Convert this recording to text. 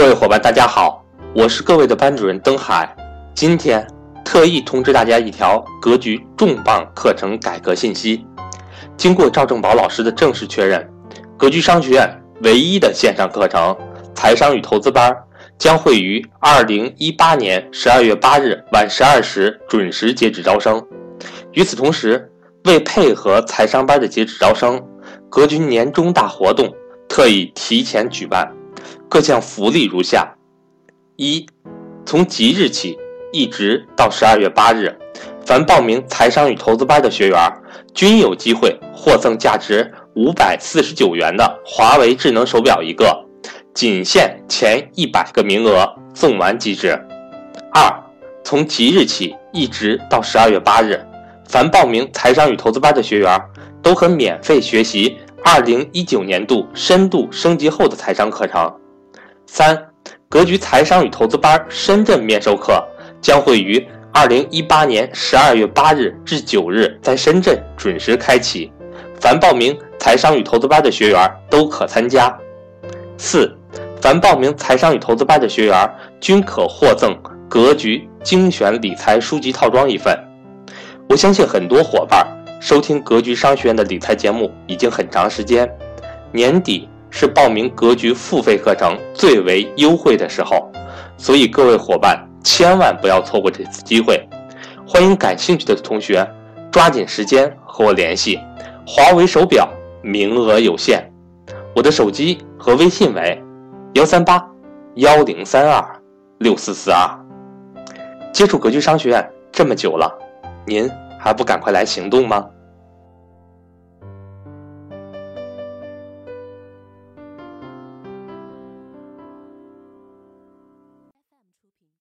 各位伙伴，大家好，我是各位的班主任登海。今天特意通知大家一条格局重磅课程改革信息。经过赵正宝老师的正式确认，格局商学院唯一的线上课程——财商与投资班，将会于二零一八年十二月八日晚十二时准时截止招生。与此同时，为配合财商班的截止招生，格局年终大活动特意提前举办。各项福利如下：一，从即日起一直到十二月八日，凡报名财商与投资班的学员，均有机会获赠价值五百四十九元的华为智能手表一个，仅限前一百个名额送完即止。二，从即日起一直到十二月八日，凡报名财商与投资班的学员，都可免费学习二零一九年度深度升级后的财商课程。三，格局财商与投资班深圳面授课将会于二零一八年十二月八日至九日在深圳准时开启，凡报名财商与投资班的学员都可参加。四，凡报名财商与投资班的学员均可获赠格局精选理财书籍套装一份。我相信很多伙伴收听格局商学院的理财节目已经很长时间，年底。是报名格局付费课程最为优惠的时候，所以各位伙伴千万不要错过这次机会。欢迎感兴趣的同学抓紧时间和我联系。华为手表名额有限，我的手机和微信为幺三八幺零三二六四四二。接触格局商学院这么久了，您还不赶快来行动吗？